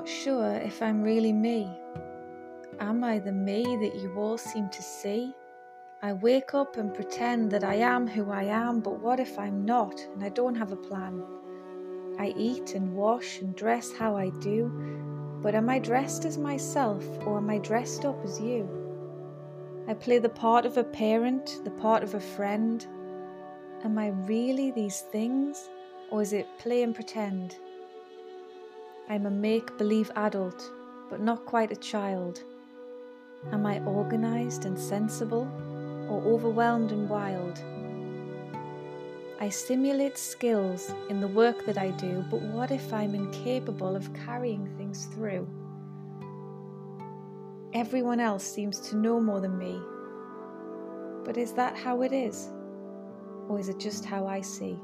not sure if I'm really me. Am I the me that you all seem to see? I wake up and pretend that I am who I am, but what if I'm not and I don't have a plan? I eat and wash and dress how I do, but am I dressed as myself or am I dressed up as you? I play the part of a parent, the part of a friend. Am I really these things or is it play and pretend? I'm a make believe adult, but not quite a child. Am I organised and sensible or overwhelmed and wild? I simulate skills in the work that I do, but what if I'm incapable of carrying things through? Everyone else seems to know more than me. But is that how it is? Or is it just how I see?